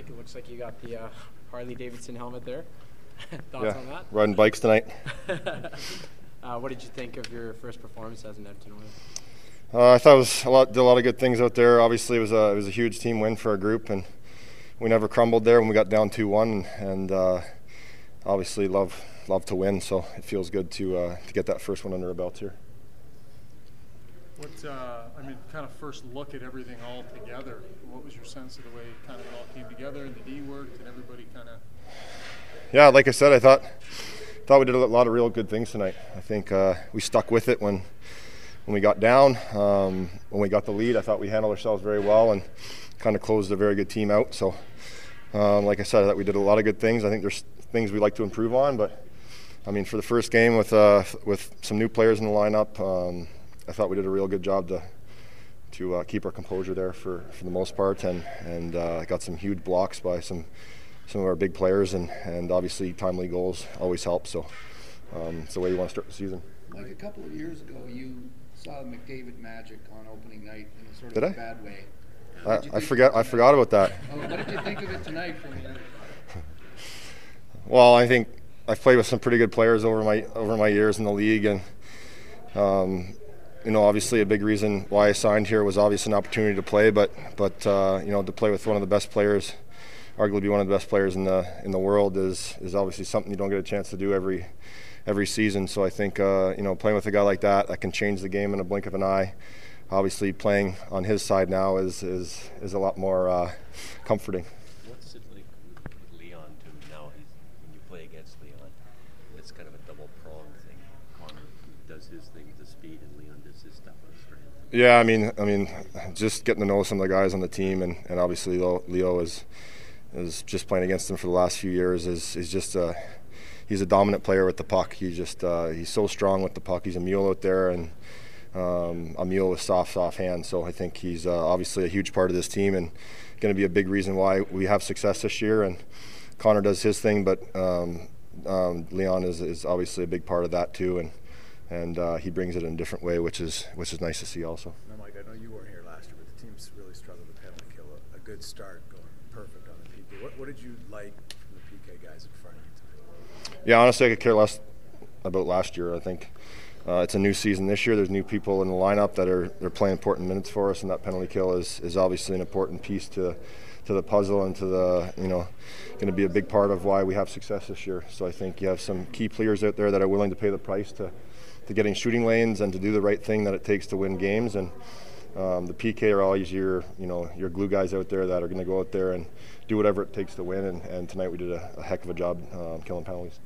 Mike, it looks like you got the uh, Harley Davidson helmet there. Thoughts yeah, on that? riding bikes tonight. uh, what did you think of your first performance as an Edmonton Oilers? Uh, I thought it was a lot, did a lot of good things out there. Obviously, it was a it was a huge team win for our group, and we never crumbled there when we got down two one. And uh, obviously, love love to win, so it feels good to uh, to get that first one under our belt here. What uh, I mean, kind of first look at everything all together. What was your sense of the way kind of it all came together and the D worked and everybody kind of? Yeah, like I said, I thought thought we did a lot of real good things tonight. I think uh, we stuck with it when when we got down. Um, when we got the lead, I thought we handled ourselves very well and kind of closed a very good team out. So, um, like I said, I thought we did a lot of good things. I think there's things we'd like to improve on, but I mean, for the first game with uh, with some new players in the lineup. Um, I thought we did a real good job to to uh, keep our composure there for, for the most part, and and uh, got some huge blocks by some some of our big players, and, and obviously timely goals always help. So um, it's the way you want to start the season. Like a couple of years ago, you saw McDavid magic on opening night in a sort of did I? bad way. I, I forgot. I forgot about that. Oh, what did you think of it tonight? From well, I think I've played with some pretty good players over my over my years in the league, and um, you know, obviously a big reason why I signed here was obviously an opportunity to play, but but uh, you know, to play with one of the best players, arguably one of the best players in the in the world, is is obviously something you don't get a chance to do every every season. So I think uh, you know, playing with a guy like that that can change the game in a blink of an eye. Obviously, playing on his side now is is is a lot more uh, comforting. What's it like with Leon too? Now he's when you play against Leon, it's kind of a double prong thing. Connor does his thing with the speed, and Leon does his stuff on strength. Yeah, I mean, I mean, just getting to know some of the guys on the team, and, and obviously Leo, Leo is is just playing against him for the last few years. is is just a he's a dominant player with the puck. He just uh, he's so strong with the puck. He's a mule out there, and um, a mule with soft, soft hands. So I think he's uh, obviously a huge part of this team and going to be a big reason why we have success this year. And Connor does his thing, but um, um, Leon is, is obviously a big part of that too. And and uh, he brings it in a different way, which is which is nice to see also. Now, Mike, I know you weren't here last year, but the team's really struggled with penalty kill. A, a good start, going perfect on the PK. What, what did you like from the PK guys in front of you tonight? Yeah, honestly, I could care less about last year. I think uh, it's a new season this year. There's new people in the lineup that are they're playing important minutes for us, and that penalty kill is, is obviously an important piece to to the puzzle and to the you know going to be a big part of why we have success this year. So I think you have some key players out there that are willing to pay the price to to getting shooting lanes and to do the right thing that it takes to win games. And um, the PK are always your you know your glue guys out there that are going to go out there and do whatever it takes to win. And, and tonight we did a, a heck of a job um, killing penalties.